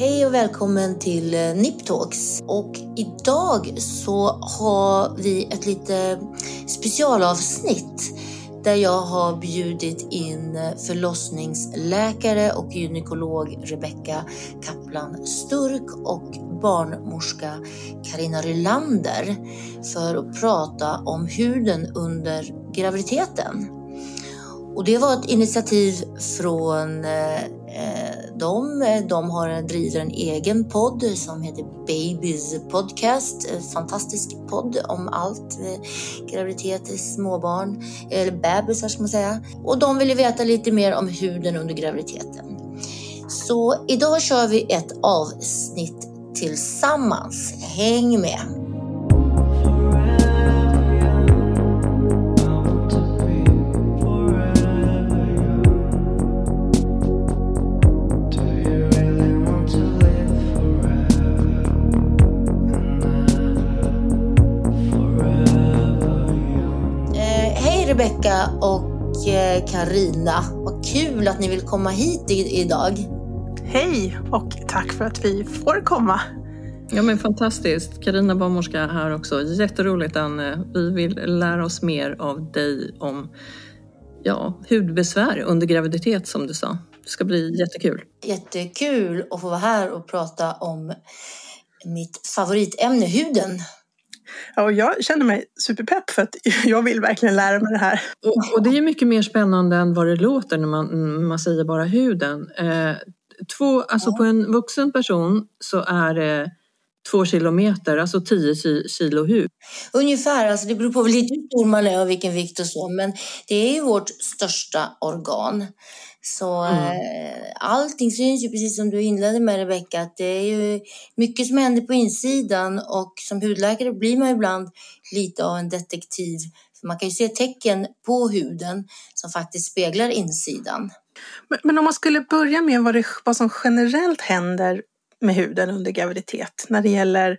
Hej och välkommen till eh, NIP Niptalks. Och idag så har vi ett lite specialavsnitt där jag har bjudit in eh, förlossningsläkare och gynekolog Rebecka Kaplan Sturk och barnmorska Karina Rylander för att prata om huden under graviditeten. Och det var ett initiativ från eh, eh, dem. De har, driver en egen podd som heter Babies Podcast. Fantastisk podd om allt. Eh, graviditet, småbarn, eller bebisar ska man säga. Och de ville veta lite mer om huden under graviditeten. Så idag kör vi ett avsnitt tillsammans. Häng med! Och eh, Karina. Vad kul att ni vill komma hit idag. Hej och tack för att vi får komma. Ja men fantastiskt. Karina barnmorska här också. Jätteroligt Anne. Vi vill lära oss mer av dig om ja, hudbesvär under graviditet som du sa. Det ska bli jättekul. Jättekul att få vara här och prata om mitt favoritämne, huden. Ja, och jag känner mig superpepp för att jag vill verkligen lära mig det här. Och, och det är mycket mer spännande än vad det låter när man, man säger bara huden. Eh, två, alltså på en vuxen person så är det två kilometer, alltså tio kilo hud. Ungefär, alltså det beror på lite hur stor man är och vilken vikt och så, men det är ju vårt största organ. Så mm. eh, allting syns ju precis som du inledde med Rebecka, att det är ju mycket som händer på insidan och som hudläkare blir man ibland lite av en detektiv. För man kan ju se tecken på huden som faktiskt speglar insidan. Men, men om man skulle börja med vad, det, vad som generellt händer med huden under graviditet när det gäller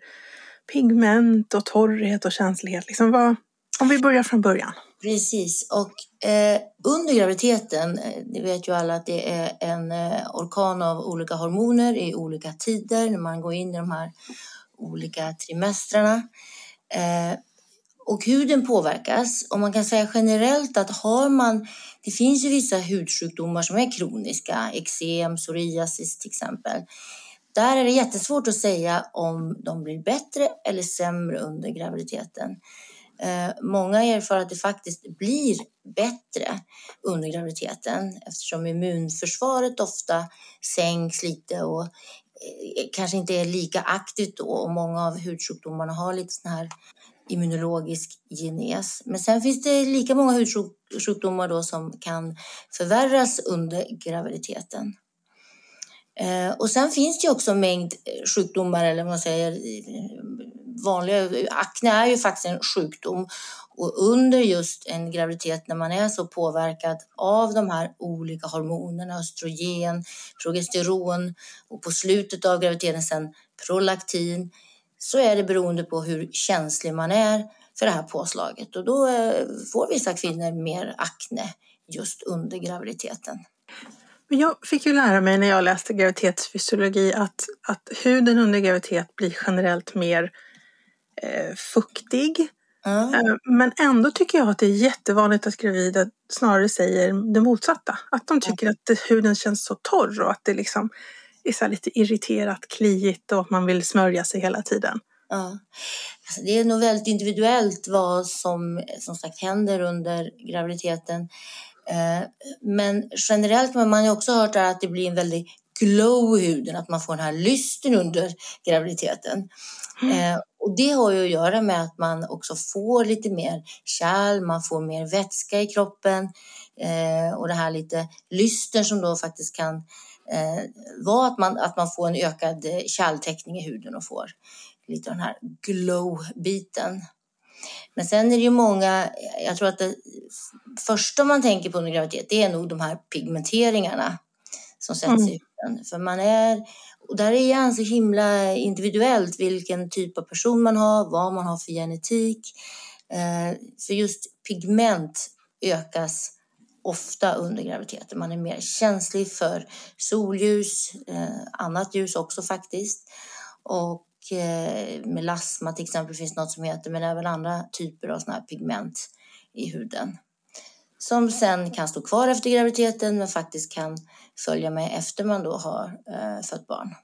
pigment och torrhet och känslighet. Liksom vad, om vi börjar från början. Precis, och eh, under graviditeten, eh, det vet ju alla att det är en eh, orkan av olika hormoner i olika tider när man går in i de här olika trimestrarna. Eh, och huden påverkas och man kan säga generellt att har man, det finns ju vissa hudsjukdomar som är kroniska, eksem, psoriasis till exempel. Där är det jättesvårt att säga om de blir bättre eller sämre under graviditeten. Eh, många erfar att det faktiskt blir bättre under graviditeten eftersom immunförsvaret ofta sänks lite och eh, kanske inte är lika aktivt då och många av hudsjukdomarna har lite sån här immunologisk genes. Men sen finns det lika många hudsjukdomar då som kan förvärras under graviditeten. Eh, och sen finns det också en mängd sjukdomar, eller vad man säger, vanliga, akne är ju faktiskt en sjukdom och under just en graviditet när man är så påverkad av de här olika hormonerna, östrogen, progesteron och på slutet av graviditeten sen prolaktin, så är det beroende på hur känslig man är för det här påslaget och då eh, får vissa kvinnor mer akne just under graviditeten. Jag fick ju lära mig när jag läste graviditetsfysiologi att, att huden under graviditet blir generellt mer eh, fuktig. Mm. Eh, men ändå tycker jag att det är jättevanligt att gravida snarare säger det motsatta. Att de tycker mm. att huden känns så torr och att det liksom är så lite irriterat, kliigt och att man vill smörja sig hela tiden. Ja. Alltså det är nog väldigt individuellt vad som som sagt händer under graviditeten. Eh, men generellt har man ju också hört att det blir en väldig glow i huden, att man får den här lysten under graviditeten. Mm. Och det har ju att göra med att man också får lite mer kärl, man får mer vätska i kroppen eh, och det här lite lysten som då faktiskt kan eh, vara att man, att man får en ökad eh, kärltäckning i huden och får lite den här glow-biten. Men sen är det ju många, jag tror att det första man tänker på under graviditet det är nog de här pigmenteringarna som sätts mm. i huden. För man är och där är igen så himla individuellt vilken typ av person man har, vad man har för genetik. Eh, för just pigment ökas ofta under graviditeten. Man är mer känslig för solljus, eh, annat ljus också faktiskt. Och eh, melasma till exempel finns något som heter, men även andra typer av såna här pigment i huden. Som sen kan stå kvar efter graviditeten men faktiskt kan följa med efter man då har eh, fött barn.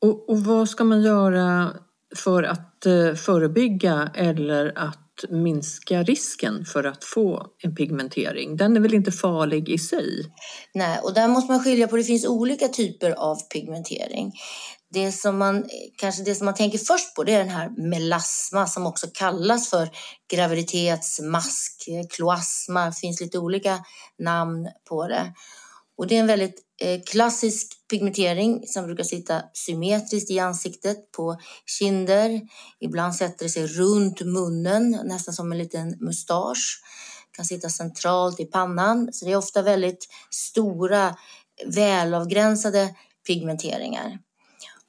Och, och vad ska man göra för att eh, förebygga eller att minska risken för att få en pigmentering? Den är väl inte farlig i sig? Nej, och där måste man skilja på, det finns olika typer av pigmentering. Det som man, kanske det som man tänker först på det är den här melasma som också kallas för graviditetsmask, kloasma, det finns lite olika namn på det. Och det är en väldigt eh, klassisk pigmentering som brukar sitta symmetriskt i ansiktet på kinder. Ibland sätter det sig runt munnen, nästan som en liten mustasch. Kan sitta centralt i pannan. Så det är ofta väldigt stora, välavgränsade pigmenteringar.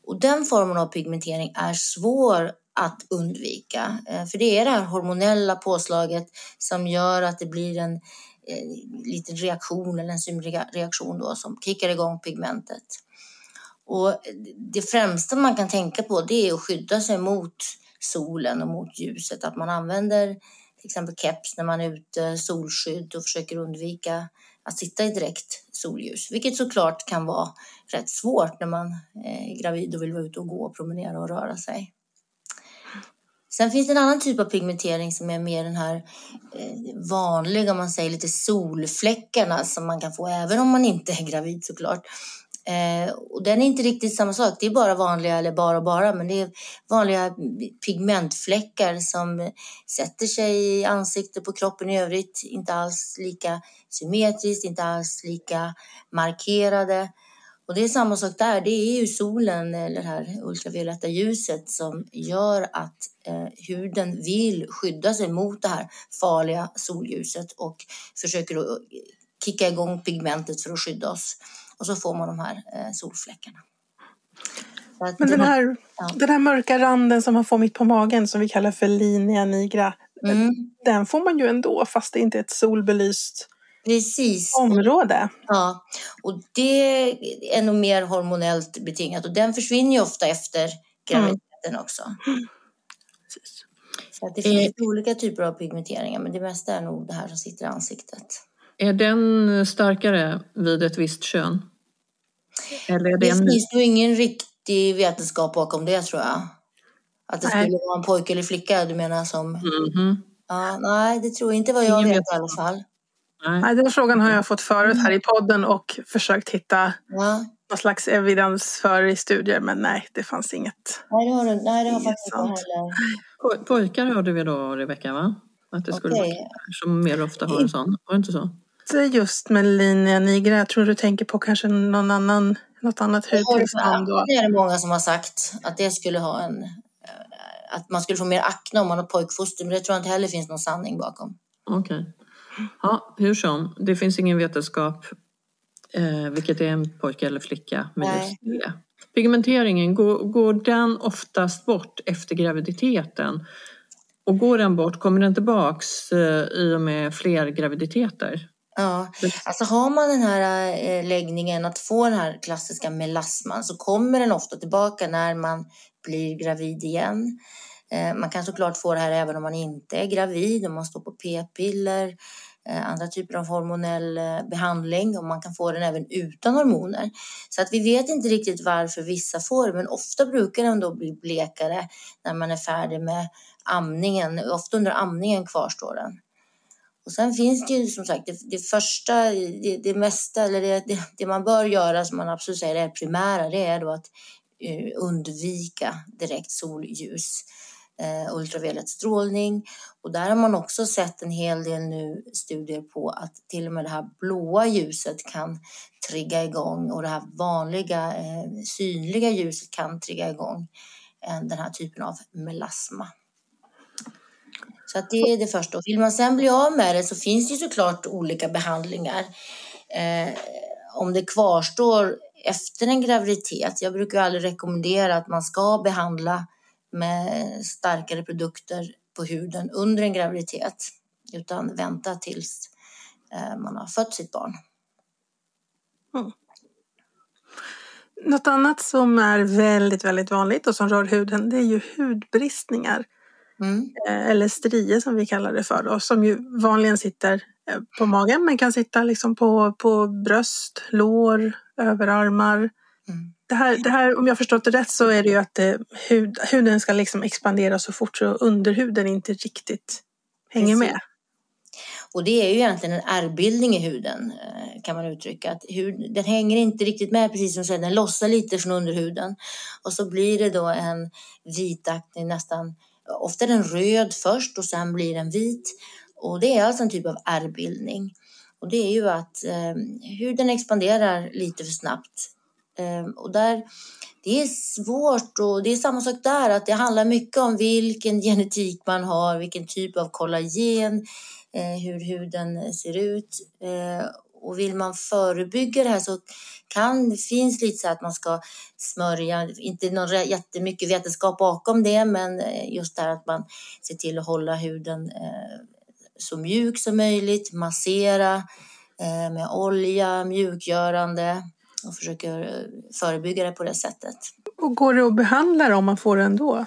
Och den formen av pigmentering är svår att undvika. Eh, för det är det här hormonella påslaget som gör att det blir en eh, liten reaktion eller enzymreaktion då som kickar igång pigmentet. Och det främsta man kan tänka på det är att skydda sig mot solen och mot ljuset. Att man använder till exempel keps när man är ute, solskydd och försöker undvika att sitta i direkt solljus. Vilket såklart kan vara rätt svårt när man eh, är gravid och vill vara ute och gå, promenera och röra sig. Sen finns det en annan typ av pigmentering som är mer den här eh, vanliga, om man säger lite solfläckarna som man kan få även om man inte är gravid såklart. Eh, och den är inte riktigt samma sak. Det är bara vanliga, eller bara och bara, men det är vanliga pigmentfläckar som sätter sig i ansiktet på kroppen i övrigt. Inte alls lika symmetriskt, inte alls lika markerade. Och det är samma sak där. Det är ju solen eller det här ultravioletta ljuset som gör att eh, huden vill skydda sig mot det här farliga solljuset och försöker då kicka igång pigmentet för att skydda oss. Och så får man de här eh, solfläckarna. Men den här, ja. den här mörka randen som man får mitt på magen som vi kallar för linea nigra. Mm. Den får man ju ändå fast det inte är ett solbelyst Precis. område. Ja, och det är nog mer hormonellt betingat och den försvinner ju ofta efter graviditeten mm. också. Så det finns eh. olika typer av pigmenteringar men det mesta är nog det här som sitter i ansiktet. Är den starkare vid ett visst kön? Eller är det, det en... finns nog ingen riktig vetenskap bakom det tror jag. Att det nej. skulle vara en pojke eller flicka du menar som... Mm -hmm. ja, nej, det tror jag inte vad jag vet i alla fall. Nej. den frågan har jag fått förut här i podden och försökt hitta ja. någon slags evidens för i studier men nej, det fanns inget. Nej, det har, du, nej, det har faktiskt inte heller. Pojkar hörde vi då, Rebecka, va? Att det skulle okay. vara som mer ofta har en sån, var det inte så? just med linje nigra. Jag tror du tänker på kanske någon annan, något annat hudtillstånd. Det är det många som har sagt att det skulle ha en eh, att man skulle få mer akne om man har pojkfoster, men det tror jag inte heller finns någon sanning bakom. Okej. Okay. Ja, hur som, det finns ingen vetenskap eh, vilket är en pojke eller flicka med Nej. just det. Pigmenteringen, går, går den oftast bort efter graviditeten? Och går den bort, kommer den tillbaks eh, i och med fler graviditeter? Ja, alltså har man den här eh, läggningen att få den här klassiska melasman så kommer den ofta tillbaka när man blir gravid igen. Eh, man kan såklart få det här även om man inte är gravid, om man står på p-piller, eh, andra typer av hormonell eh, behandling och man kan få den även utan hormoner. Så att vi vet inte riktigt varför vissa får det, men ofta brukar den då bli blekare när man är färdig med amningen. Ofta under amningen kvarstår den. Och sen finns det ju som sagt det, det första, det, det, mesta, eller det, det, det, man bör göra som man absolut säger är primära, det är då att undvika direkt solljus, eh, ultraviolett strålning. Och där har man också sett en hel del nu studier på att till och med det här blåa ljuset kan trigga igång och det här vanliga eh, synliga ljuset kan trigga igång eh, den här typen av melasma. Så att det är det första. Och vill man sen bli av med det så finns det såklart olika behandlingar. Eh, om det kvarstår efter en graviditet. Jag brukar aldrig rekommendera att man ska behandla med starkare produkter på huden under en graviditet utan vänta tills eh, man har fött sitt barn. Mm. Något annat som är väldigt, väldigt vanligt och som rör huden, det är ju hudbristningar. Mm. Eh, eller strier som vi kallar det för, då, som ju vanligen sitter eh, på magen men kan sitta liksom på, på bröst, lår, överarmar. Mm. Det här, det här, om jag förstått det rätt så är det ju att det, hud, huden ska liksom expandera så fort så underhuden inte riktigt hänger med. Och det är ju egentligen en ärrbildning i huden eh, kan man uttrycka. Att hud, den hänger inte riktigt med precis som du säger, den lossar lite från underhuden. Och så blir det då en vitaktig nästan, ofta den röd först och sen blir den vit. Och det är alltså en typ av ärrbildning. Och det är ju att eh, huden expanderar lite för snabbt. Ehm, och där, det är svårt och det är samma sak där att det handlar mycket om vilken genetik man har, vilken typ av kollagen, eh, hur huden ser ut. Ehm, och vill man förebygga det här så kan det finns lite så att man ska smörja, inte någon jättemycket vetenskap bakom det, men eh, just det här att man ser till att hålla huden eh, så mjuk som möjligt, massera med olja, mjukgörande och försöker förebygga det på det sättet. Och går det att behandla det om man får det ändå?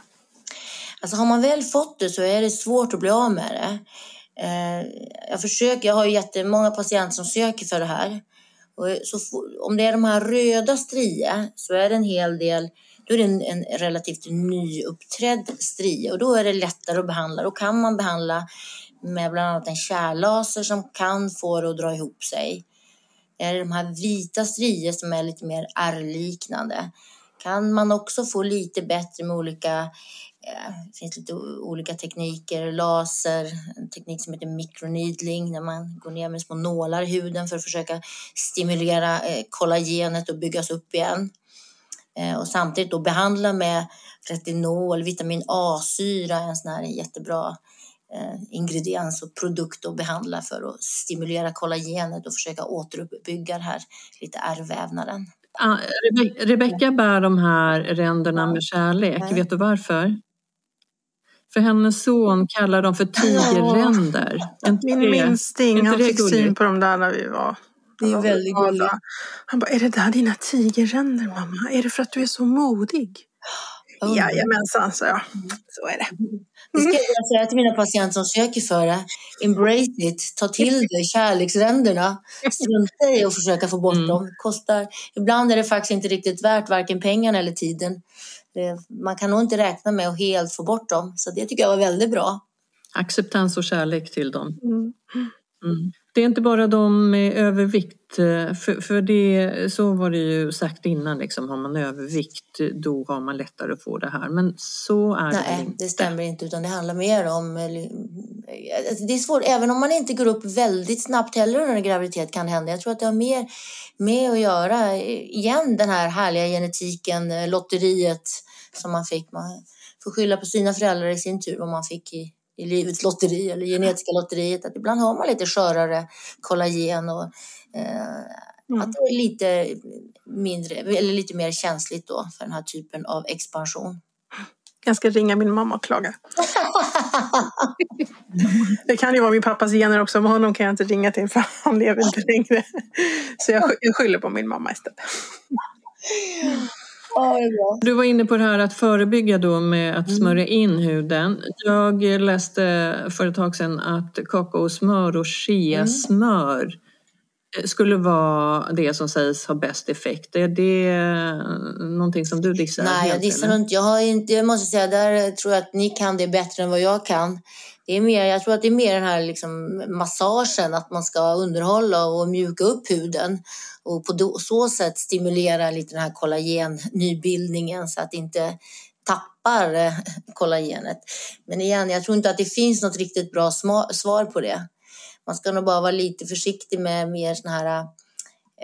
Alltså har man väl fått det så är det svårt att bli av med det. Eh, jag försöker, jag har ju jättemånga patienter som söker för det här. Och så, om det är de här röda strie så är det en hel del, då är det en, en relativt nyuppträdd strie och då är det lättare att behandla. Då kan man behandla med bland annat en kärllaser som kan få det att dra ihop sig. Det är de här vita strier som är lite mer ärrliknande kan man också få lite bättre med olika eh, det finns lite olika tekniker, laser, en teknik som heter microneedling när man går ner med små nålar i huden för att försöka stimulera eh, kollagenet och byggas upp igen. Eh, och samtidigt då behandla med retinol, vitamin A-syra, en sån här jättebra eh, ingrediens och produkt att behandla för att stimulera kollagenet och försöka återuppbygga den här lite ärrvävnaden. Ah, Rebecka bär de här ränderna med kärlek. Vet du varför? För hennes son kallar dem för tigerränder. Ja, min minsting, han fick syn på dem där när vi var det är väldigt gulligt. Han bara, är det där dina tigerränder mamma? Är det för att du är så modig? Oh. Jajamensan, sa jag. Så är det. Det ska jag säga till mina patienter som söker för det. Embrace it, ta till dig kärleksränderna. Strunta i att försöka få bort mm. dem. Kostar, ibland är det faktiskt inte riktigt värt varken pengarna eller tiden man kan nog inte räkna med att helt få bort dem. Så det tycker jag var väldigt bra. Acceptans och kärlek till dem. Mm. Mm. Det är inte bara de med övervikt, för, för det, så var det ju sagt innan, liksom, har man övervikt då har man lättare att få det här. Men så är Nej, det inte. Nej, det stämmer inte utan det handlar mer om... Alltså, det är svårt, även om man inte går upp väldigt snabbt heller under graviditet kan hända. Jag tror att det har mer med att göra, igen den här härliga genetiken, lotteriet som man fick. Man får skylla på sina föräldrar i sin tur vad man fick i, i livets lotteri eller genetiska lotteriet. Att ibland har man lite skörare kollagen och eh, mm. att det är lite mindre eller lite mer känsligt då för den här typen av expansion. Jag ska ringa min mamma och klaga. det kan ju vara min pappas gener också, men honom kan jag inte ringa till för han lever inte längre. Så jag skyller på min mamma istället. Du var inne på det här att förebygga då med att mm. smörja in huden. Jag läste för ett tag sedan att kakaosmör och cheasmör mm. skulle vara det som sägs ha bäst effekt. Är det någonting som du dissar? Nej, jag dissar inte. Jag, har inte. jag måste säga, där tror jag att ni kan det bättre än vad jag kan. Det är mer, jag tror att det är mer den här liksom massagen, att man ska underhålla och mjuka upp huden och på så sätt stimulera lite den här kollagennybildningen så att inte tappar eh, kollagenet. Men igen, jag tror inte att det finns något riktigt bra svar på det. Man ska nog bara vara lite försiktig med mer såna här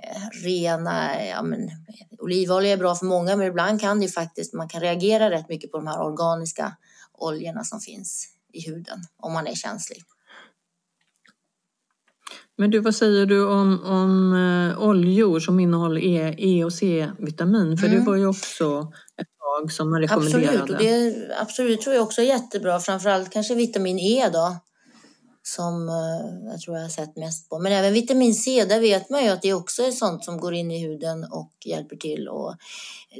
eh, rena, ja men olivolja är bra för många men ibland kan det ju faktiskt, man kan reagera rätt mycket på de här organiska oljorna som finns i huden om man är känslig. Men du, vad säger du om, om uh, oljor som innehåller E, e och C-vitamin? För mm. det var ju också ett tag som man rekommenderade. Absolut, och det absolut tror jag också är jättebra. Framförallt kanske vitamin E då. som eh, jag tror jag har sett mest på. Men även vitamin C, där vet man ju att det också är sånt som går in i huden och hjälper till. Och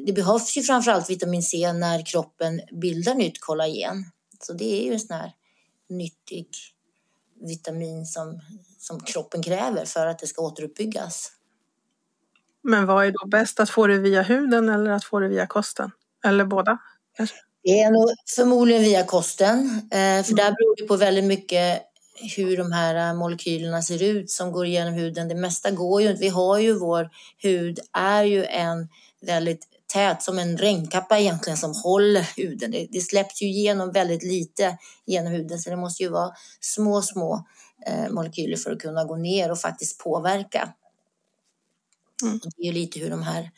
det behövs ju framförallt vitamin C när kroppen bildar nytt kollagen. Så det är ju en sån här nyttig vitamin som, som kroppen kräver för att det ska återuppbyggas. Men vad är då bäst, att få det via huden eller att få det via kosten? Eller båda? Kanske? Det är nog förmodligen via kosten, eh, för där beror det på väldigt mycket hur de här molekylerna ser ut som går igenom huden. Det mesta går ju inte. Vi har ju vår hud är ju en väldigt tät, som en regnkappa egentligen, som håller huden. Det, det släpps ju igenom väldigt lite genom huden, så det måste ju vara små, små eh, molekyler för att kunna gå ner och faktiskt påverka. Mm. Det är ju lite hur de här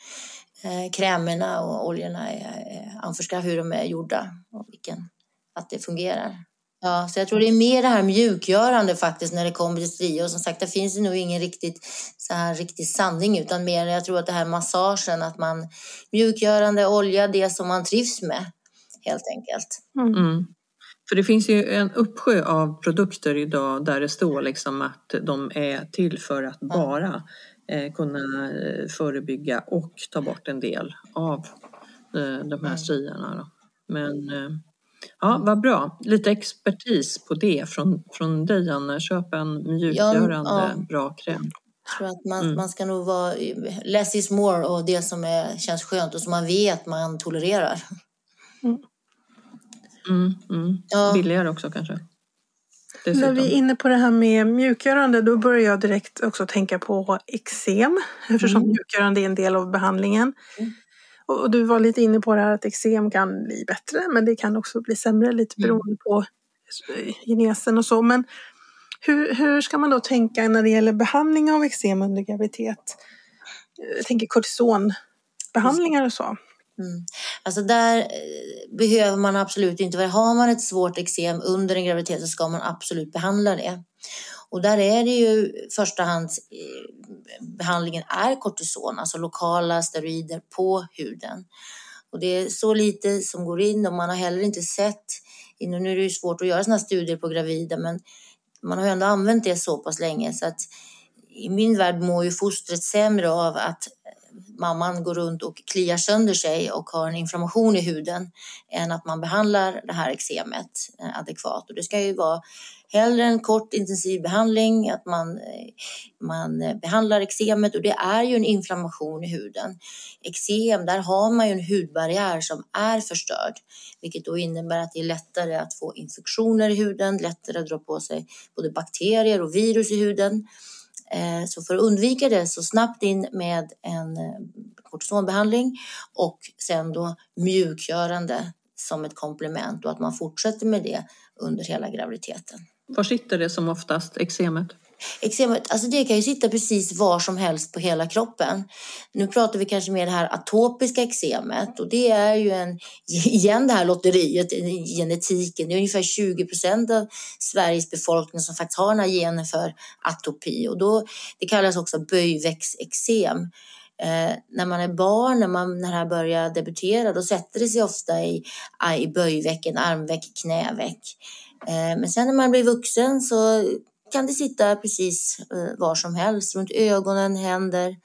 eh, krämerna och oljorna är anförskaffade, hur de är gjorda och vilken, att det fungerar. Ja, så jag tror det är mer det här mjukgörande faktiskt när det kommer till stria. Och som sagt, det finns nog ingen riktigt så här riktig sanning utan mer jag tror att det här massagen, att man mjukgörande olja, det som man trivs med helt enkelt. Mm. För det finns ju en uppsjö av produkter idag där det står liksom att de är till för att bara eh, kunna eh, förebygga och ta bort en del av eh, de här strierna. Men Ja, vad bra. Lite expertis på det från, från dig, Anna. Köp en mjukgörande ja, ja. bra kräm. Jag tror att man, mm. man ska nog vara less is more och det som är, känns skönt och som man vet man tolererar. Mm. Mm, mm. ja. Billigare också kanske. Dessutom. När vi är inne på det här med mjukgörande då börjar jag direkt också tänka på eksem eftersom mm. mjukgörande är en del av behandlingen. Mm. Och du var lite inne på det här att eksem kan bli bättre men det kan också bli sämre lite mm. beroende på genesen och så. Men hur, hur ska man då tänka när det gäller behandling av eksem under graviditet? Jag tänker kortisonbehandlingar och så. Mm. Alltså där eh, behöver man absolut inte, har man ett svårt eksem under en graviditet så ska man absolut behandla det. Och där är det ju första hand eh, behandlingen är kortison, alltså lokala steroider på huden. Och det är så lite som går in och man har heller inte sett, nu är det ju svårt att göra sådana studier på gravida, men man har ju ändå använt det så pass länge så att i min värld mår ju fostret sämre av att mamman går runt och kliar sönder sig och har en inflammation i huden än att man behandlar det här eksemet eh, adekvat. Och det ska ju vara hellre en kort intensiv behandling, att man, eh, man eh, behandlar eksemet och det är ju en inflammation i huden. Eksem, där har man ju en hudbarriär som är förstörd, vilket då innebär att det är lättare att få infektioner i huden, lättare att dra på sig både bakterier och virus i huden. Eh, så för att undvika det så snabbt in med en eh, kortisonbehandling och sen då mjukgörande som ett komplement och att man fortsätter med det under hela graviditeten. Var sitter det som oftast, eksemet? Eksemet, alltså det kan ju sitta precis var som helst på hela kroppen. Nu pratar vi kanske mer det här atopiska eksemet och det är ju en, igen det här lotteriet, genetiken. Det är ungefär 20 procent av Sveriges befolkning som faktiskt har den här genen för atopi och då, det kallas också böjväxteksem. Eh, när man är barn, när, man, när det här börjar debutera, då sätter det sig ofta i, i böjvecken, armveck, knäveck. Eh, men sen när man blir vuxen så kan det sitta precis eh, var som helst, runt ögonen, händer.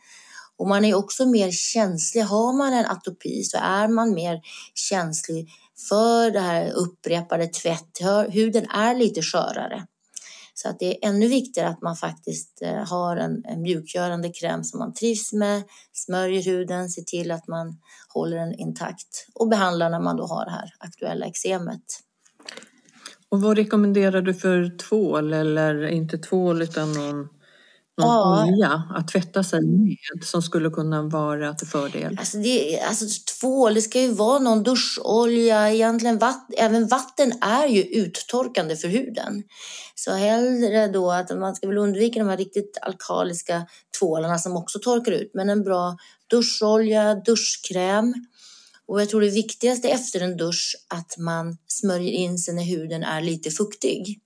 Och man är också mer känslig. Har man en atopi så är man mer känslig för det här upprepade tvätt. Huden är lite skörare. Så att det är ännu viktigare att man faktiskt eh, har en, en mjukgörande kräm som man trivs med, smörjer huden, ser till att man håller den intakt och behandlar när man då har det här aktuella eksemet. Och vad rekommenderar du för tvål eller inte tvål utan någon, någon ja. olja att tvätta sig med som skulle kunna vara till fördel? Alltså, det, alltså tvål, det ska ju vara någon duscholja. Egentligen vatt, även vatten är ju uttorkande för huden. Så hellre då att man ska väl undvika de här riktigt alkaliska tvålarna som också torkar ut. Men en bra duscholja, duschkräm och jag tror det viktigaste efter en dusch att man smörjer in sig när huden är lite fuktig.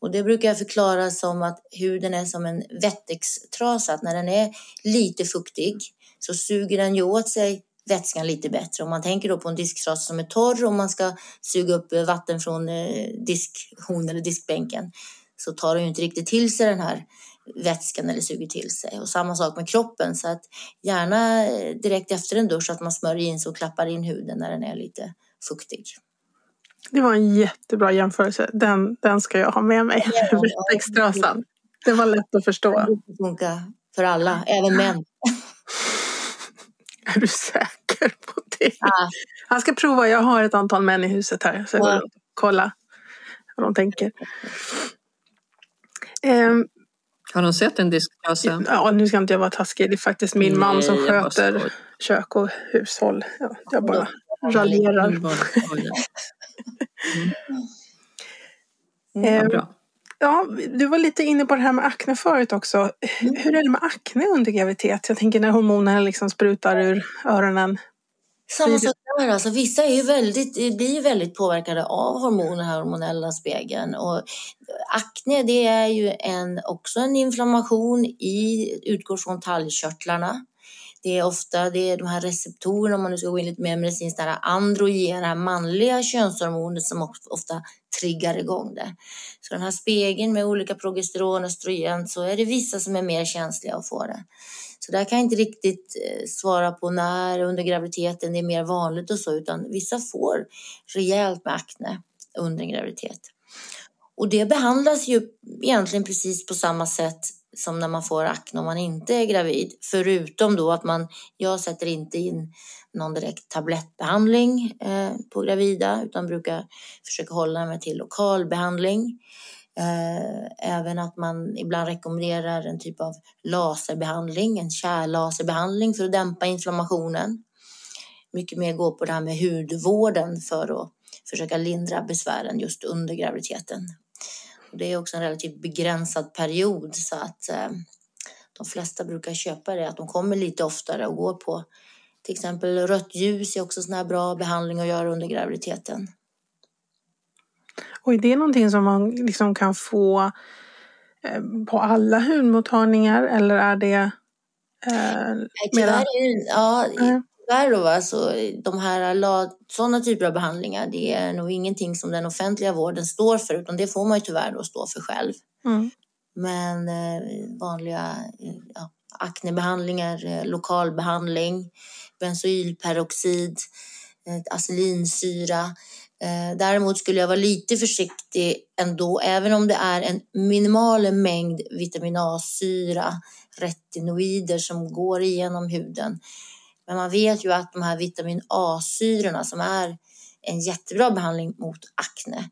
Och det brukar jag förklara som att huden är som en wettextrasa, att när den är lite fuktig så suger den ju åt sig vätskan lite bättre. Om man tänker då på en disktrasa som är torr och man ska suga upp eh, vatten från eh, diskhon eller diskbänken så tar den ju inte riktigt till sig den här vätskan eller suger till sig. Och samma sak med kroppen. Så att gärna direkt efter en dusch att man smörjer in sig och klappar in huden när den är lite fuktig. Det var en jättebra jämförelse. Den, den ska jag ha med mig. Ja, Extrasan. Det var lätt att förstå. Det funkar för alla, även män. Är du säker på det? Ja. Han ska prova. Jag har ett antal män i huset här. Så jag ja. kolla vad de tänker. Um, har de sett en disktrasa? Ja, nu ska inte jag vara taskig. Det är faktiskt min Nej, man som sköter kök och hushåll. Ja, jag bara raljerar. Mm. Mm, ja, du var lite inne på det här med akne förut också. Mm. Hur är det med akne under graviditet? Jag tänker när hormonerna liksom sprutar ur öronen. Samma sak där. Alltså, vissa är ju väldigt, blir ju väldigt påverkade av hormoner, hormonella spegeln. Och akne det är ju en, också en inflammation i, utgår från talgkörtlarna. Det är ofta det är de här receptorerna, om man nu ska gå in lite mer medicinskt, det här androgena, manliga könshormonet som ofta triggar igång det. Så den här spegeln med olika progesteron och östrogen så är det vissa som är mer känsliga att få det. Så där kan jag inte riktigt eh, svara på när under graviditeten det är mer vanligt och så, utan vissa får rejält med akne under en graviditet. Och det behandlas ju egentligen precis på samma sätt som när man får akne om man inte är gravid. Förutom då att man, jag sätter inte in någon direkt tablettbehandling eh, på gravida utan brukar försöka hålla mig till lokal behandling. Eh, även att man ibland rekommenderar en typ av laserbehandling, en kärllaserbehandling för att dämpa inflammationen. Mycket mer gå på det här med hudvården för att försöka lindra besvären just under graviditeten. Och det är också en relativt begränsad period så att eh, de flesta brukar köpa det, att de kommer lite oftare och går på till exempel rött ljus är också en sån här bra behandling att göra under graviditeten. Och är det någonting som man liksom kan få eh, på alla hudmottagningar eller är det eh, ja, tyvärr då va, så de här sådana typer av behandlingar det är nog ingenting som den offentliga vården står för utan det får man ju tyvärr då stå för själv. Mm. Men eh, vanliga ja, aknebehandlingar, eh, lokalbehandling, benzoylperoxid, eh, acelinsyra. Eh, däremot skulle jag vara lite försiktig ändå, även om det är en minimal mängd vitamin A-syra, retinoider som går igenom huden. Men man vet ju att de här vitamin A-syrorna som är en jättebra behandling mot akne,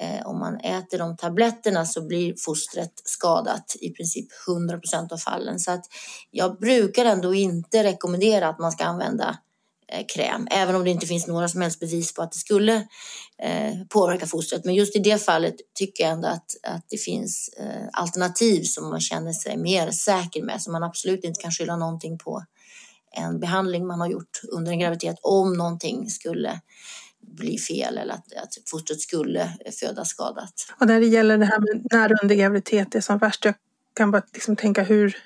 eh, om man äter de tabletterna så blir fostret skadat i princip 100 procent av fallen. Så att jag brukar ändå inte rekommendera att man ska använda Eh, kräm, även om det inte finns några som helst bevis på att det skulle eh, påverka fostret. Men just i det fallet tycker jag ändå att, att det finns eh, alternativ som man känner sig mer säker med, som man absolut inte kan skylla någonting på en behandling man har gjort under en graviditet om någonting skulle bli fel eller att, att fostret skulle födas skadat. Och när det gäller det här med när under graviditet är som värst, jag kan bara liksom tänka hur,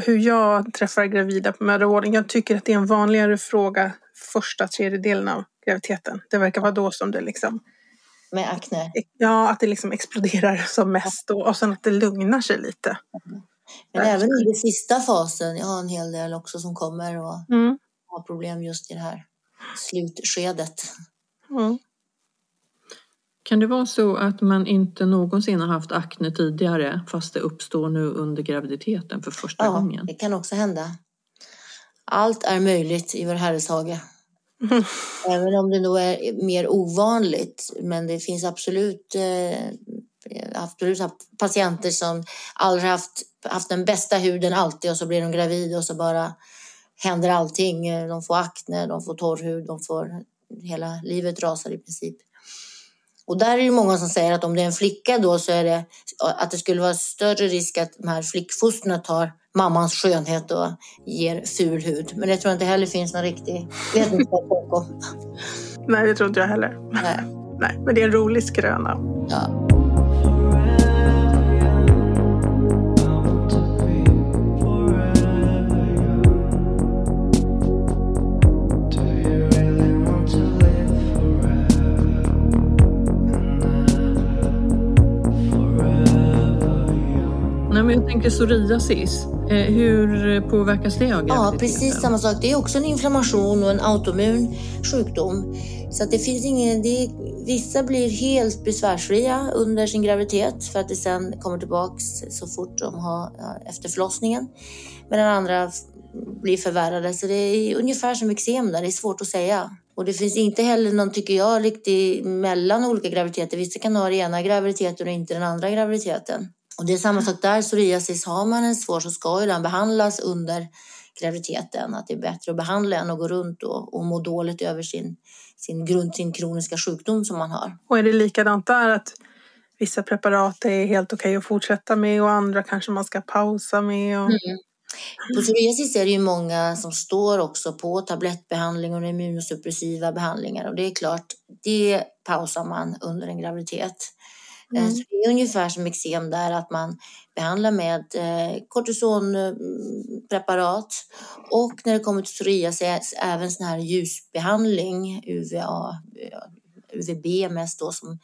hur jag träffar gravida på mödravården. Jag tycker att det är en vanligare fråga första tredjedelen av graviditeten. Det verkar vara då som det liksom med akne? Ja, att det liksom exploderar som mest då och sen att det lugnar sig lite. Men även i den sista fasen, jag har en hel del också som kommer och mm. har problem just i det här slutskedet. Mm. Kan det vara så att man inte någonsin har haft akne tidigare fast det uppstår nu under graviditeten för första ja, gången? Ja, det kan också hända. Allt är möjligt i vår Herres hage. Även om det nog är mer ovanligt. Men det finns absolut, eh, absolut patienter som aldrig haft, haft den bästa huden alltid och så blir de gravida och så bara händer allting. De får akne, de får torr hud, de får hela livet rasar i princip. Och där är det många som säger att om det är en flicka då så är det att det skulle vara större risk att de här flickfosterna tar mammans skönhet och ger ful hud. Men det tror jag inte heller finns någon riktig vetenskap bakom. Nej, det tror inte jag heller. Nej. Nej, men det är en rolig skröna. Ja. Tänker psoriasis, eh, hur påverkas det av Ja, precis samma sak. Det är också en inflammation och en autoimmun sjukdom. Så det finns ingen, det, vissa blir helt besvärsfria under sin graviditet för att det sen kommer tillbaks så fort de har efter förlossningen. Medan andra blir förvärrade. Så det är ungefär som eksem där, det är svårt att säga. Och det finns inte heller någon, tycker jag, riktigt mellan olika graviditeter. Vissa kan ha den ena graviditeten och inte den andra graviditeten. Och det är samma sak där, psoriasis, har man en svår så ska ju den behandlas under graviditeten. Att det är bättre att behandla än att gå runt och, och må dåligt över sin, sin grund, sin kroniska sjukdom som man har. Och är det likadant där att vissa preparat är helt okej okay att fortsätta med och andra kanske man ska pausa med? Och... Mm. På psoriasis är det ju många som står också på tablettbehandling och immunosuppressiva behandlingar och det är klart, det pausar man under en graviditet. Eh, mm. Så det är ungefär som eksem där att man behandlar med eh, kortisonpreparat och när det kommer till psoriasis även sån här ljusbehandling, UVA, UVB mest då som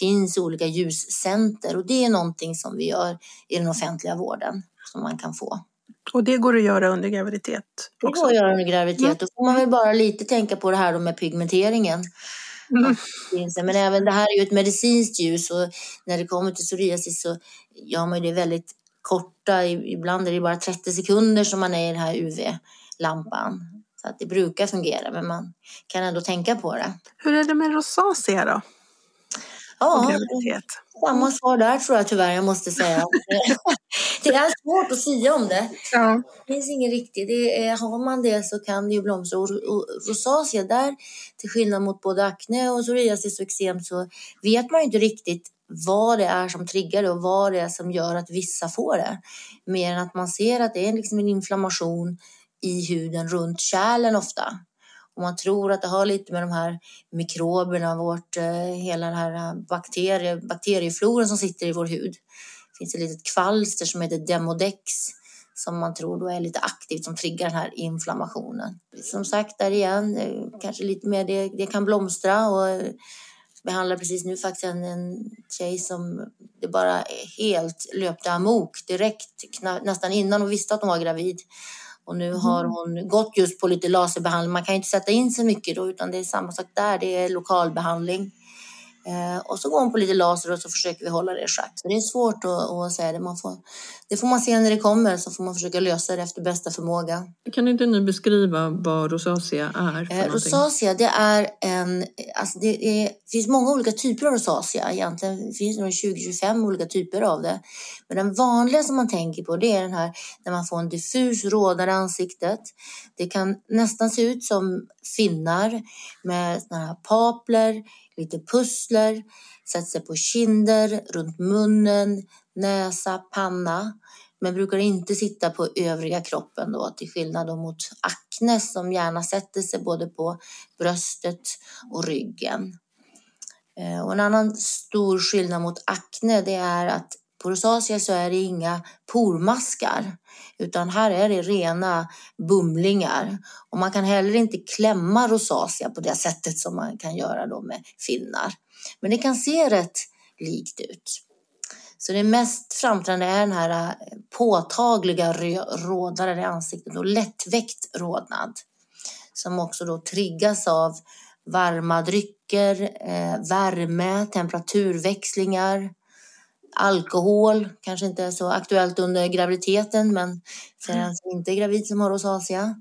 finns i olika ljuscenter och det är någonting som vi gör i den offentliga vården som man kan få. Och det går att göra under graviditet? Också. Det går att göra under graviditet. Mm. Då får man väl bara lite tänka på det här med pigmenteringen. Mm. Men även det här är ju ett medicinskt ljus och när det kommer till psoriasis så gör man det väldigt korta, ibland är det bara 30 sekunder som man är i den här UV-lampan. Så att det brukar fungera men man kan ändå tänka på det. Hur är det med rosacea då? Ja, samma svar där tror jag tyvärr jag måste säga. det är svårt att säga om det. Ja. Det finns ingen riktigt. Det är, har man det så kan det ju blomstra. Och, rosacea där, till skillnad mot både akne och psoriasis och eksem så vet man ju inte riktigt vad det är som triggar det och vad det är som gör att vissa får det. Mer än att man ser att det är liksom en inflammation i huden runt kärlen ofta. Och man tror att det har lite med de här mikroberna, vårt, eh, hela den här eh, bakterie, bakteriefloran som sitter i vår hud. Det finns ett litet kvalster som heter Demodex som man tror då är lite aktivt som triggar den här inflammationen. Som sagt, där igen, eh, kanske lite mer det, det kan blomstra och behandlar precis nu faktiskt en, en tjej som det bara helt löpte amok direkt, nästan innan hon visste att hon var gravid. Och nu har mm. hon gått just på lite laserbehandling. Man kan ju inte sätta in så mycket då, utan det är samma sak där. Det är lokalbehandling. Eh, och så går hon på lite laser och så försöker vi hålla det i schack. Så det är svårt att, att säga det. Man får, det får man se när det kommer så får man försöka lösa det efter bästa förmåga. Kan inte ni beskriva vad rosacea är? eh, rosacea det är en, alltså det, är, det finns många olika typer av rosacea egentligen. Det finns nog 20-25 olika typer av det. Men den vanliga som man tänker på det är den här när man får en diffus rådare i ansiktet. Det kan nästan se ut som finnar med såna här papler lite pussler, sätter sig på kinder, runt munnen, näsa, panna. Men brukar inte sitta på övriga kroppen då, till skillnad då mot akne som gärna sätter sig både på bröstet och ryggen. Eh, och en annan stor skillnad mot akne det är att på rosacea så är det inga pormaskar utan här är det rena bumlingar. Och man kan heller inte klämma rosacea på det sättet som man kan göra då med finnar. Men det kan se rätt likt ut. Så det mest framträdande är den här eh, påtagliga rodnaden i ansiktet och lättväckt rodnad. Som också då triggas av varma drycker, eh, värme, temperaturväxlingar, alkohol kanske inte är så aktuellt under graviditeten men för mm. en som inte är gravid som har rosacea.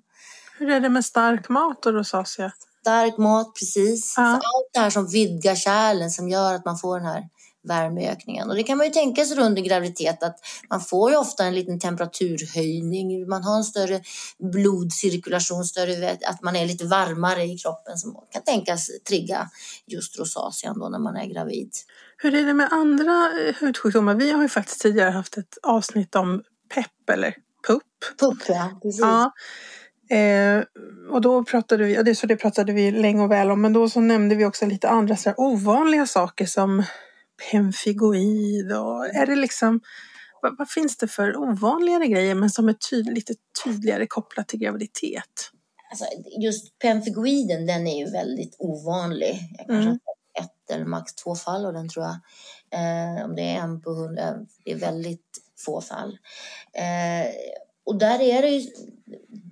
Hur är det med stark mat och rosacea? Stark mat, precis. Ja. allt det här som vidgar kärlen som gör att man får den här värmeökningen. Och det kan man ju tänka sig under graviditet att man får ju ofta en liten temperaturhöjning. Man har en större blodcirkulation, större, att man är lite varmare i kroppen som kan tänkas trigga just rosacean då när man är gravid. Hur är det med andra eh, hudsjukdomar? Vi har ju faktiskt tidigare haft ett avsnitt om PEP eller PUP. PUP, ja. Precis. Ja. Eh, och då pratade vi, ja, det, så det pratade vi länge och väl om, men då så nämnde vi också lite andra så här, ovanliga saker som pemfigoid och är det liksom vad, vad, finns det för ovanligare grejer men som är tyd, lite tydligare kopplat till graviditet? Alltså, just pemfigoiden den är ju väldigt ovanlig. Jag kanske mm. har ett eller max två fall och den tror jag. Eh, om det är en på hundra. Det är väldigt få fall. Eh, och där är det ju,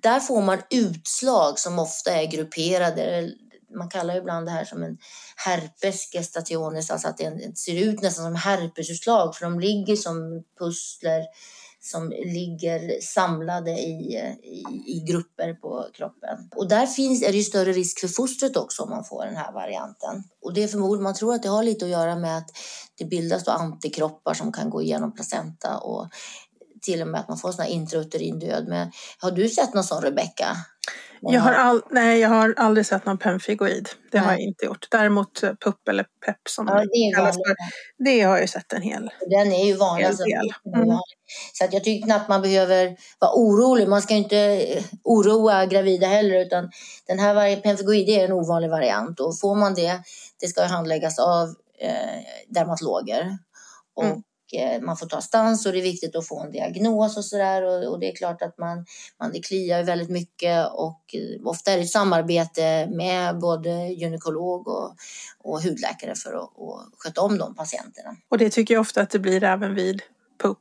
där får man utslag som ofta är grupperade. Man kallar ibland det här som en herpes gestationis, alltså att det ser ut nästan som herpesutslag för de ligger som pussler som ligger samlade i, i, i, grupper på kroppen. Och där finns, är det ju större risk för fostret också om man får den här varianten. Och det är förmodligen, man tror att det har lite att göra med att det bildas då antikroppar som kan gå igenom placenta och till och med att man får sån här intrauterin död. Men har du sett någon sån Rebecka? Jag har, all, nej, jag har aldrig sett någon pemfigoid. Det nej. har jag inte gjort. Däremot eh, PUP eller PEP som ja, det kallas för. Det har jag sett en hel Den är ju vanlig. Alltså, mm. Så att jag tycker knappt man behöver vara orolig. Man ska inte eh, oroa gravida heller. Utan den här pemfigoid är en ovanlig variant. Och får man det, det ska handläggas av eh, dermatologer. Och mm. Eh, man får ta stans och det är viktigt att få en diagnos och sådär. Och, och, det är klart att man, man det kliar väldigt mycket och eh, ofta är det ett samarbete med både gynekolog och, och hudläkare för att, att sköta om de patienterna. Och det tycker jag ofta att det blir även vid PUP.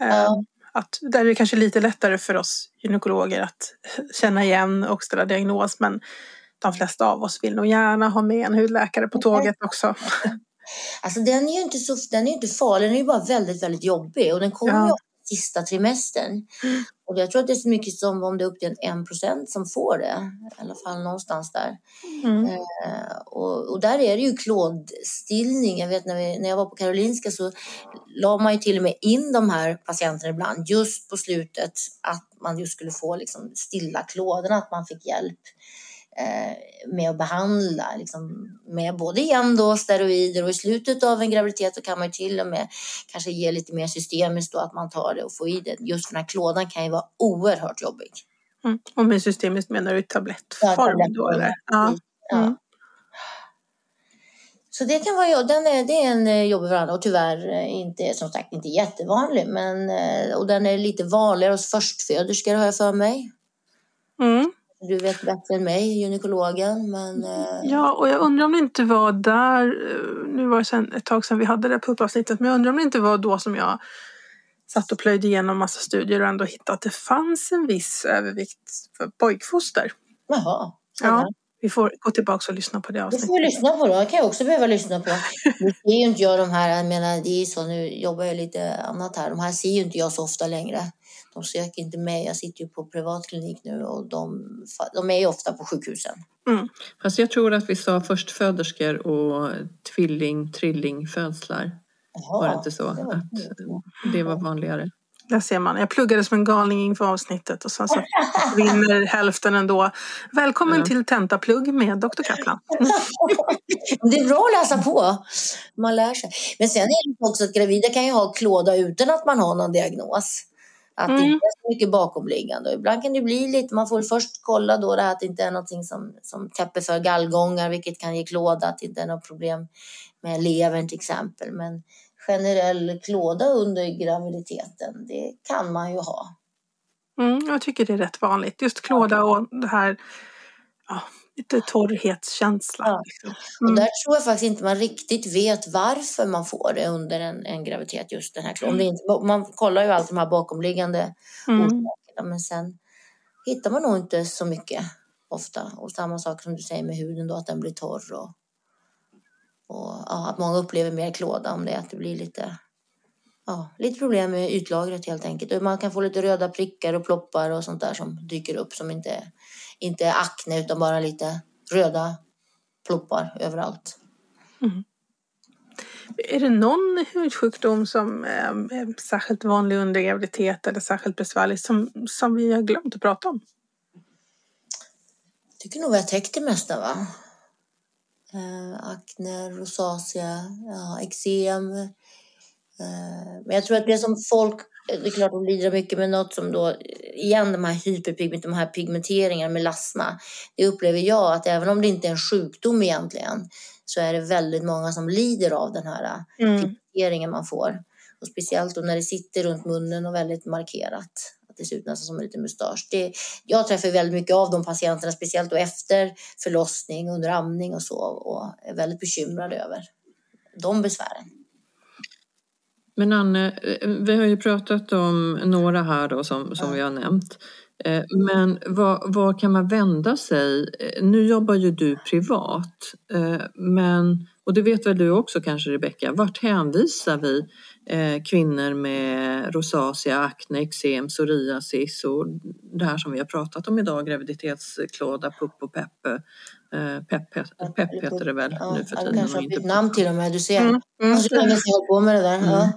Eh, ja. Att där är det kanske lite lättare för oss gynekologer att känna igen och ställa diagnos men de flesta av oss vill nog gärna ha med en hudläkare på tåget också. Alltså den är ju inte, så, den är inte farlig, den är ju bara väldigt, väldigt jobbig och den kommer ja. ju sista trimestern. Mm. Och jag tror att det är så mycket som om det är upp till en procent som får det. I alla fall någonstans där. Mm. Eh, och, och, där är det ju klådstillning. Jag vet när, vi, när jag var på Karolinska så la man ju till och med in de här patienterna ibland just på slutet att man just skulle få liksom stilla klådorna, att man fick hjälp. Eh, med att behandla liksom, med både igen då steroider och i slutet av en graviditet så kan man till och med kanske ge lite mer systemiskt då att man tar det och får i det. Just för den här klådan kan ju vara oerhört jobbig. Mm. Och med systemiskt menar du tablettform, ja, tablettform då eller? Ja. Mm. Så det kan vara den är, det är en eh, jobbig variant och tyvärr eh, inte, som sagt inte jättevanlig. Men, och den är lite vanligare hos förstföderskor har jag för mig. Mm. Du vet bättre än mig, gynekologen. Men, eh, Ja, och jag undrar om det inte var där, eh, nu var det sen, ett tag sedan vi hade det puppavsnittet, men jag undrar om det inte var då som jag satt och plöjde igenom massa studier och ändå hittade att det fanns en viss övervikt för pojkfoster. Jaha. Ja, vi får gå tillbaka och lyssna på det avsnittet. Det får vi lyssna på då. Det kan jag också behöva lyssna på. Nu ser ju inte jag de här, jag menar det är så, nu jobbar jag lite annat här. De här ser ju inte jag så ofta längre. De söker inte mig. Jag sitter ju på privatklinik nu och de, de är ju ofta på sjukhusen. Mm. Fast jag tror att vi sa förstföderskor och tvilling, trillingfödslar. Jaha, var det inte så? Det var, att det var vanligare. Där ser man. Jag pluggade som en galning inför avsnittet och sen så vinner hälften ändå. Välkommen ja. till tentaplugg med Dr. Kaplan. det är bra att läsa på. Man lär sig. Men sen är det också att gravida kan ju ha klåda utan att man har någon diagnos. Att mm. det inte är så mycket bakomliggande. ibland kan det bli lite, man får först kolla då det här att det inte är någonting som, som täpper för gallgångar, vilket kan ge klåda, att det inte är något problem med levern till exempel. Men generell klåda under graviditeten, det kan man ju ha. Mm, jag tycker det är rätt vanligt. Just klåda och det här ja, lite torrhetskänsla. Ja. Liksom. Mm. Och där tror jag faktiskt inte man riktigt vet varför man får det under en, en graviditet, just den här klådan. Mm. man kollar ju alltid de här bakomliggande mm. orsakerna, men sen hittar man nog inte så mycket ofta. Och samma sak som du säger med huden då, att den blir torr och, och ja, att många upplever mer klåda om det, att det blir lite ja, lite problem med ytlagret helt enkelt. Man kan få lite röda prickar och ploppar och sånt där som dyker upp som inte är inte akne utan bara lite röda ploppar överallt. Mm. Är det någon hudsjukdom som är särskilt vanlig under graviditet eller särskilt besvärlig som, som vi har glömt att prata om? Jag tycker nog vi har täckt det mesta va? Eh, akne, rosacea, ja, eksem. Eh, men jag tror att det som folk det är klart de lider mycket med något som då, igen de här hyperpigment, de här pigmenteringarna, melasma. Det upplever jag att även om det inte är en sjukdom egentligen så är det väldigt många som lider av den här mm. pigmenteringen man får. Och speciellt när det sitter runt munnen och väldigt markerat. Att det ser ut nästan som en liten mustasch. Det, jag träffar väldigt mycket av de patienterna, speciellt då efter förlossning, under amning och så och är väldigt bekymrad över de besvären. Men Anne, eh, vi har ju pratat om några här då som, som ja. vi har nämnt. Eh, men vad, vad, kan man vända sig? Eh, nu jobbar ju du privat, men, och det vet väl du också kanske Rebecka, vart hänvisar vi kvinnor med rosacea, akne, eksem, psoriasis och det här som vi har pratat om idag, graviditetsklåda, pupp och pepp. Pepp, pepp, pepp heter det väl ja, nu för tiden. Kanske har bytt namn till och med, du ser. Mm. Mm. Så länge sedan jag på med det där. Ja.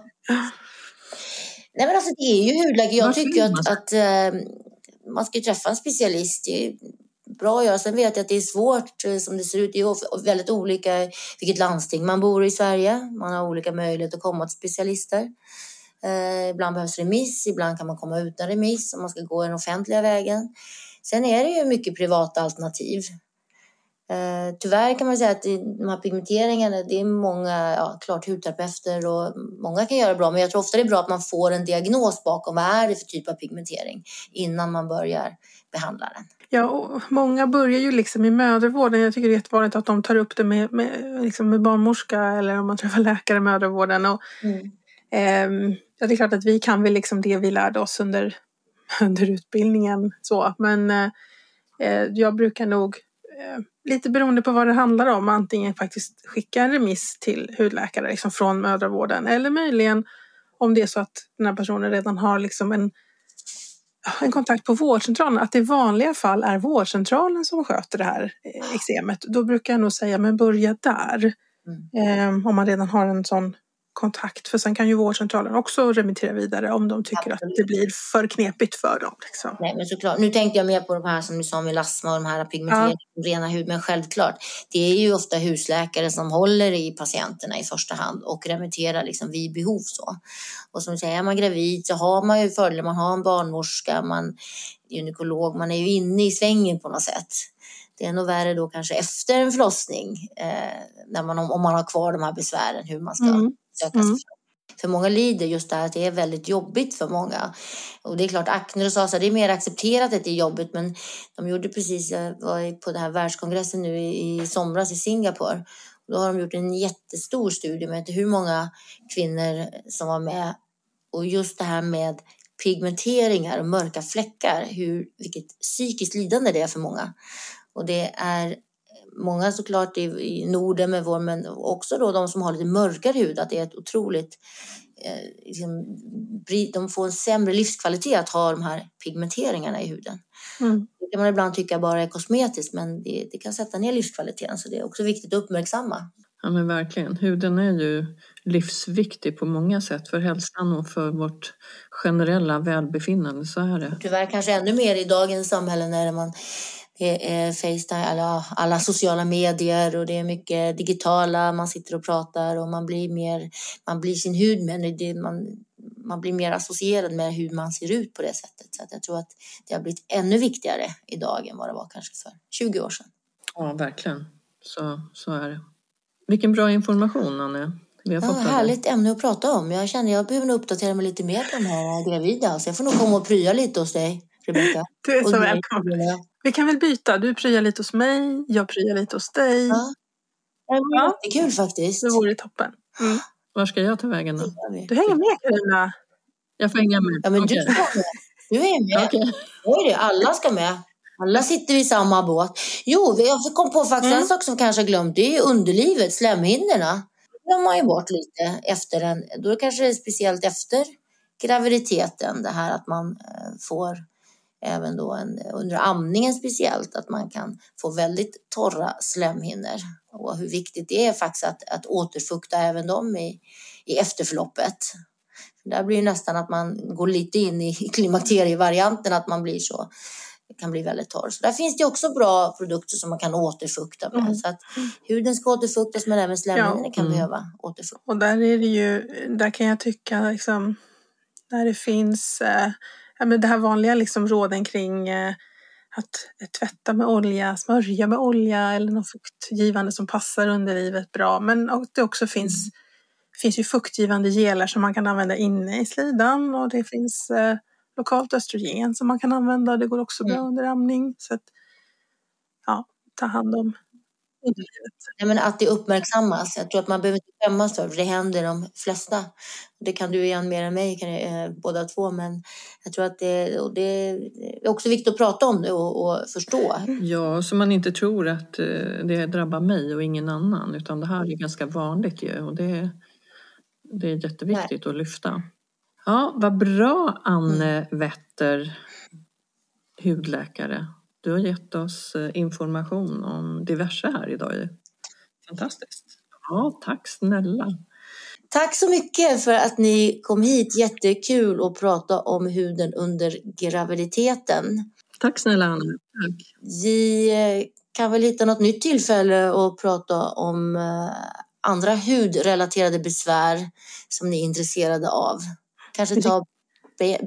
Nej men alltså det är ju hudläge. Jag tycker att, att äh, man ska träffa en specialist. Det är bra att göra. Sen vet jag att det är svårt äh, som det ser ut. Det är väldigt olika vilket landsting man bor i Sverige. Man har olika möjligheter att komma till specialister. Äh, ibland behövs remiss, ibland kan man komma utan remiss om man ska gå den offentliga vägen. Sen är det ju mycket privata alternativ. Eh, tyvärr kan man säga att de här pigmenteringarna, det är många, ja, klart hudterapeuter och många kan göra bra, men jag tror ofta det är bra att man får en diagnos bakom vad är det för typ av pigmentering innan man börjar behandla den. Ja, och många börjar ju liksom i mödravården. Jag tycker det är jättevanligt att de tar upp det med, med, liksom med barnmorska eller om man träffar läkare i mödravården. Och, mm. eh, ja, det är klart att vi kan väl liksom det vi lärde oss under, under utbildningen. Så. Men eh, eh jag brukar nog Eh, lite beroende på vad det handlar om, antingen faktiskt skicka en remiss till hudläkare liksom från mödravården eller möjligen om det är så att den här personen redan har liksom en, en kontakt på vårdcentralen, att det i vanliga fall är vårdcentralen som sköter det här eh, eksemet, då brukar jag nog säga men börja där. Mm. Eh, om man redan har en sån kontakt. För sen kan ju vårdcentralen också remittera vidare om de tycker Absolut. att det blir för knepigt för dem. Liksom. Nej, men såklart. Nu tänkte jag mer på de här som du sa med lasma och de här pigmenteringarna ja. rena hud. Men självklart, det är ju ofta husläkare som håller i patienterna i första hand och remitterar liksom vid behov. Så. Och som du säger, är man gravid så har man ju fördelar. Man har en barnmorska, man gynekolog, man är ju inne i svängen på något sätt. Det är nog värre då kanske efter en förlossning, eh, när man, om, man har kvar de här besvären, hur man ska mm söka sig mm. fram. För många lider just det här att det är väldigt jobbigt för många. Och det är klart, akne och så det är mer accepterat att det är jobbigt, men de gjorde precis, jag var på den här världskongressen nu i, i somras i Singapore. Då har de gjort en jättestor studie med hur många kvinnor som var med. Och just det här med pigmenteringar och mörka fläckar, hur, vilket psykiskt lidande det är för många. Och det är många såklart i, i Norden med vår, men också då de som har lite mörkare hud, att det är ett otroligt eh, liksom, de får en sämre livskvalitet att ha de här pigmenteringarna i huden. Mm. Det kan man ibland tycka bara är kosmetiskt, men det, det, kan sätta ner livskvaliteten, så det är också viktigt att uppmärksamma. Ja men verkligen, huden är ju livsviktig på många sätt för hälsan och för vårt generella välbefinnande, så är det. Tyvärr kanske ännu mer i dagens samhälle när man Facetime, alla, alla sociala medier och det är mycket digitala, man sitter och pratar och man blir mer, man blir sin hud med, det, man, man blir mer associerad med hur man ser ut på det sättet. Så jag tror att det har blivit ännu viktigare idag än vad det var kanske för 20 år sedan. Ja, verkligen. Så, så är det. Vilken bra information, Anne. Vi har ja, fått härligt ämne att prata om. Jag känner jag behöver nog uppdatera mig lite mer på de här gravida. Så jag får nog komma och prya lite hos dig, Rebecka. Du är så välkommen. Vi kan väl byta. Du pryar lite hos mig, jag pryar lite hos dig. Ja. Ja. Det är kul faktiskt. Det vore toppen. Mm. Var ska jag ta vägen då? Du hänger med Carina. Jag får hänga med? Ja, men okay. du, du är med. Okay. Oj, alla ska med. Alla sitter i samma båt. Jo, jag kom på faktiskt mm. en sak som kanske glömt. Det är underlivet, slemhinnorna. Det har man ju bort lite efter en, då kanske det är speciellt efter graviditeten det här att man eh, får även då en, under amningen speciellt, att man kan få väldigt torra slemhinnor och hur viktigt det är faktiskt att, att återfukta även dem i, i efterförloppet. Där blir det nästan att man går lite in i klimakterievarianten, att man blir så kan bli väldigt torr. Så där finns det också bra produkter som man kan återfukta med. Mm. Så att huden ska återfuktas men även slemhinnorna ja. kan mm. behöva återfuktas. Och där är det ju, där kan jag tycka liksom, när det finns eh, ja, men det här vanliga liksom råden kring eh, att tvätta med olja, smörja med olja eller något fuktgivande som passar underlivet bra. Men det också finns, mm. finns ju fuktgivande gelar som man kan använda inne i slidan och det finns eh, lokalt östrogen som man kan använda. Det går också bra mm. under amning. Så att, ja, ta hand om Nej, men att det uppmärksammas. Jag tror att man behöver inte skämmas för det. Händer de flesta. Det kan du igen mer än mig, kan jag, eh, båda två. Men jag tror att det, och det är också viktigt att prata om det och, och förstå. Ja, så man inte tror att eh, det drabbar mig och ingen annan. Utan det här är ganska vanligt ju. Och det, det är jätteviktigt Nej. att lyfta. Ja, vad bra Anne mm. Wetter, hudläkare. Du har gett oss eh, information om diverse här idag. Fantastiskt. Ja, tack snälla. Tack så mycket för att ni kom hit. Jättekul att prata om huden under graviditeten. Tack snälla Anna. Tack. Vi eh, kan väl hitta något nytt tillfälle och prata om eh, andra hudrelaterade besvär som ni är intresserade av. Kanske ta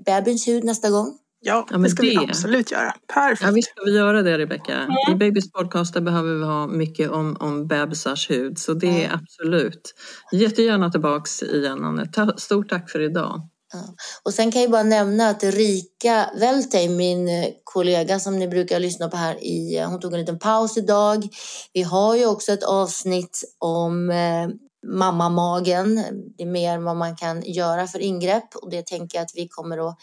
bebisens hud nästa gång. Ja, ja det ska det... vi absolut göra. Perfekt. Ja, visst ska vi göra det, Rebecka. Mm. I Babys podcast behöver vi ha mycket om, om bebisars hud, så det är mm. absolut. Jättegärna tillbaks igen, Anne. Stort tack för idag. Ja. Och sen kan jag bara nämna att Rika Weltheim, min kollega som ni brukar lyssna på här, i, hon tog en liten paus idag. Vi har ju också ett avsnitt om eh, mammamagen. Det är mer vad man kan göra för ingrepp och det tänker jag att vi kommer att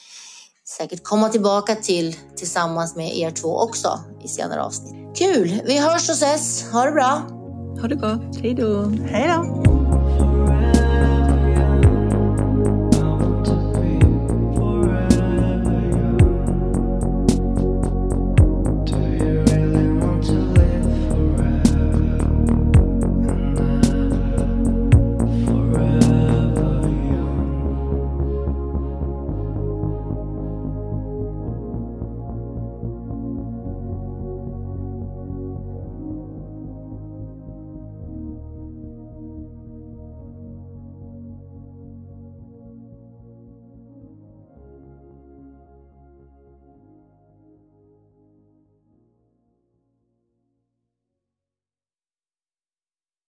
säkert komma tillbaka till tillsammans med er två också i senare avsnitt. Kul! Vi hörs och ses. Ha det bra! Ha det gott. Hej då! Hej då!